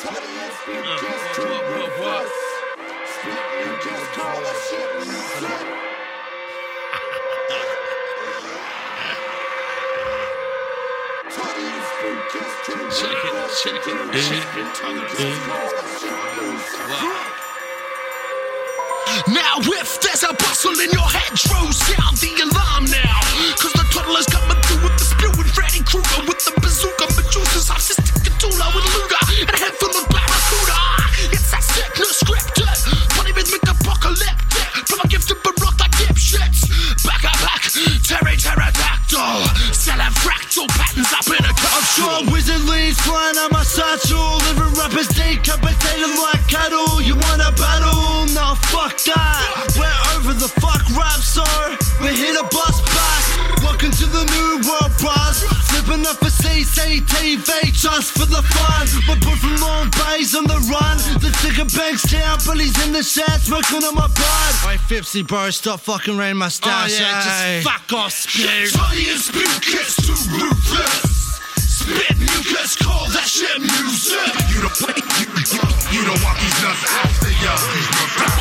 Check it, check it, check it. Now if there's a bustle in your head, throw sound the alarm now. Fractal patterns up in a Short capsule. wizard leaves flying on my satchel. Living rappers decapitated like cattle. You wanna battle? No, fuck that. We're over the fuck rap, so we're here to bust back. Welcome to the new world, bros. Flipping up for CCTV just for the fun. We're from Long Bay's on the run. The ticker banks down, bullies in the shed, smoking on my bud. Hey, Fipsy, bro, stop fucking raiding my Oh yeah, just fuck off, spew. Tiny and spew want these nuts after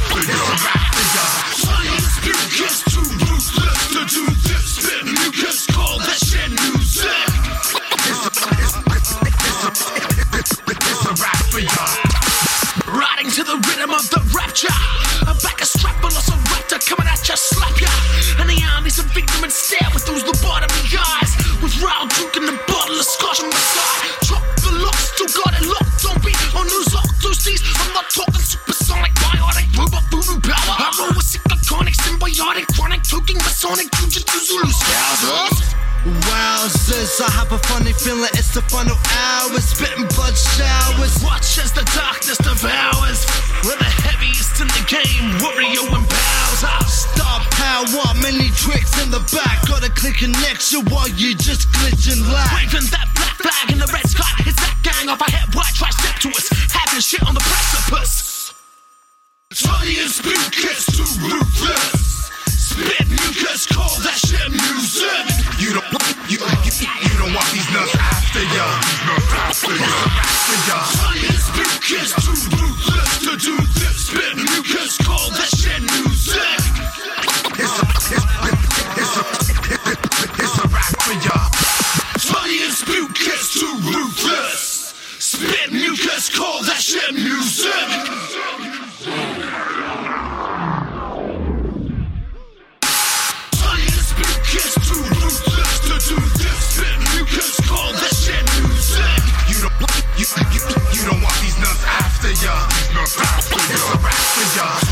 jujitsu, Zulu scouts. Wowzers, I have a funny feeling it's the final hour. Spitting blood showers. Watch as the darkness devours. We're the heaviest in the game, Wario and Bowser. Star power, many tricks in the back. Got a clear connection while you just glitching lag. Waving that black flag in the red sky. It's that gang off a head white try step to us. Having shit on the precipice. Tiny and too ruthless. Spit mucus, call that shit music. You don't, you, you, don't want these nuts after ya. After ya. A for ya. Spew kiss too ruthless to do this. Spit mucus, call that shit music. It's a, it's, it's a, it's a rap for ya. Spewkiss too ruthless. Spit mucus, call that shit music. Don't,